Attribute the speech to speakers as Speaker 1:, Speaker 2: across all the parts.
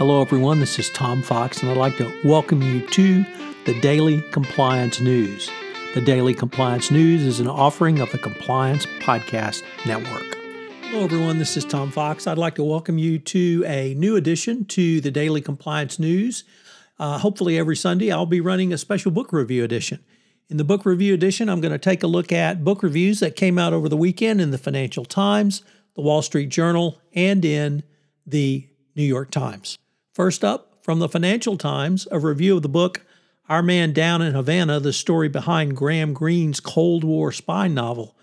Speaker 1: Hello everyone, this is Tom Fox and I'd like to welcome you to the Daily Compliance News. The Daily Compliance News is an offering of the Compliance Podcast Network. Hello everyone, this is Tom Fox. I'd like to welcome you to a new edition to the Daily Compliance News. Uh, hopefully every Sunday I'll be running a special book review edition. In the book review edition, I'm going to take a look at book reviews that came out over the weekend in the Financial Times, the Wall Street Journal, and in the New York Times. First up, from the Financial Times, a review of the book Our Man Down in Havana The Story Behind Graham Greene's Cold War Spy Novel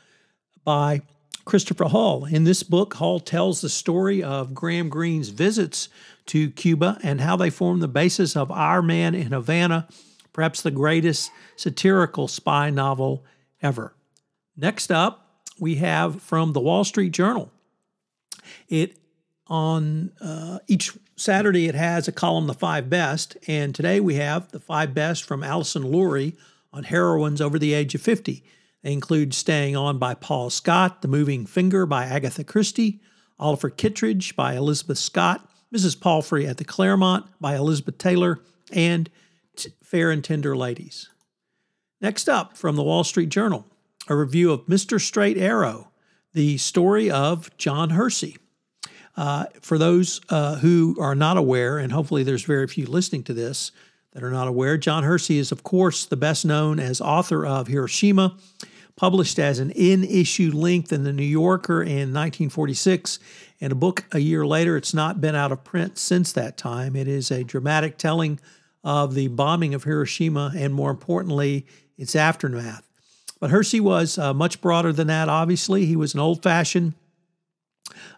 Speaker 1: by Christopher Hull. In this book, Hull tells the story of Graham Greene's visits to Cuba and how they formed the basis of Our Man in Havana perhaps the greatest satirical spy novel ever. Next up, we have from the Wall Street Journal. It on uh, each Saturday it has a column, the five best, and today we have the five best from Alison Lurie on heroines over the age of 50. They include Staying On by Paul Scott, The Moving Finger by Agatha Christie, Oliver Kitteridge by Elizabeth Scott, Mrs. Palfrey at the Claremont by Elizabeth Taylor, and fair and tender ladies. Next up, from the Wall Street Journal, a review of Mr. Straight Arrow, the story of John Hersey. Uh, for those uh, who are not aware, and hopefully there's very few listening to this that are not aware, John Hersey is, of course, the best known as author of Hiroshima, published as an in issue length in the New Yorker in 1946, and a book a year later. It's not been out of print since that time. It is a dramatic telling of the bombing of Hiroshima and, more importantly, its aftermath. But Hersey was uh, much broader than that, obviously. He was an old fashioned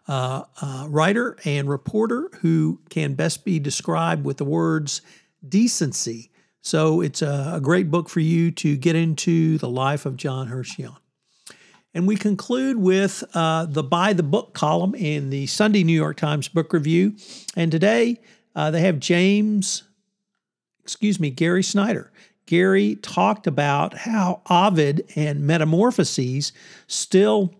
Speaker 1: uh, uh, writer and reporter who can best be described with the words decency. So it's a, a great book for you to get into the life of John Hersey on. And we conclude with uh, the By the Book column in the Sunday New York Times Book Review. And today uh, they have James excuse me, Gary Snyder. Gary talked about how Ovid and Metamorphoses still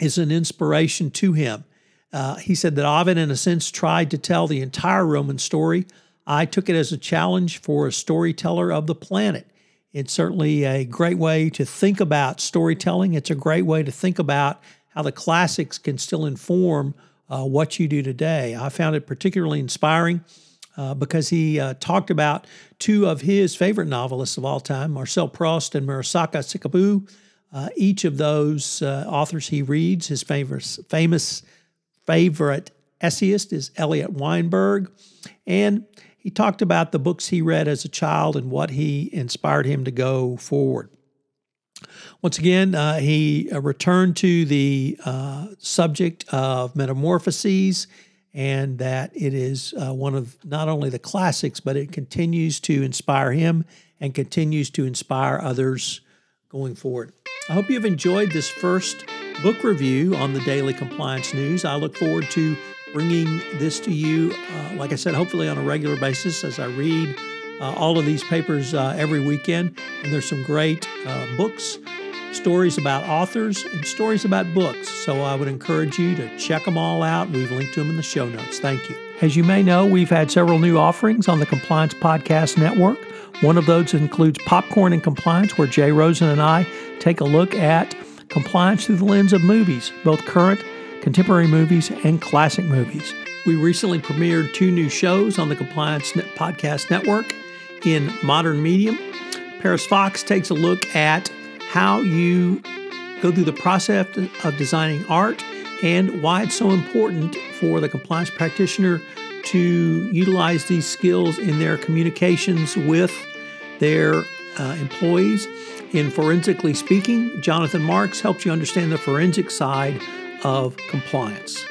Speaker 1: is an inspiration to him. Uh, he said that Ovid, in a sense, tried to tell the entire Roman story. I took it as a challenge for a storyteller of the planet. It's certainly a great way to think about storytelling. It's a great way to think about how the classics can still inform uh, what you do today. I found it particularly inspiring uh, because he uh, talked about two of his favorite novelists of all time, Marcel Proust and Murasaki Shikibu. Uh, each of those uh, authors he reads, his famous, famous favorite essayist is Eliot Weinberger. And he talked about the books he read as a child and what he inspired him to go forward. Once again, uh, he uh, returned to the uh, subject of metamorphoses and that it is uh, one of not only the classics, but it continues to inspire him and continues to inspire others going forward. I hope you've enjoyed this first book review on the Daily Compliance News. I look forward to bringing this to you, uh, like I said, hopefully on a regular basis as I read uh, all of these papers uh, every weekend. And there's some great uh, books stories about authors, and stories about books. So I would encourage you to check them all out. We've linked to them in the show notes. Thank you. As you may know, we've had several new offerings on the Compliance Podcast Network. One of those includes Popcorn and Compliance, where Jay Rosen and I take a look at compliance through the lens of movies, both current, contemporary movies, and classic movies. We recently premiered two new shows on the Compliance Podcast Network in modern medium. Paris Fox takes a look at how you go through the process of designing art and why it's so important for the compliance practitioner to utilize these skills in their communications with their uh, employees. In Forensically Speaking, Jonathan Marks helps you understand the forensic side of compliance.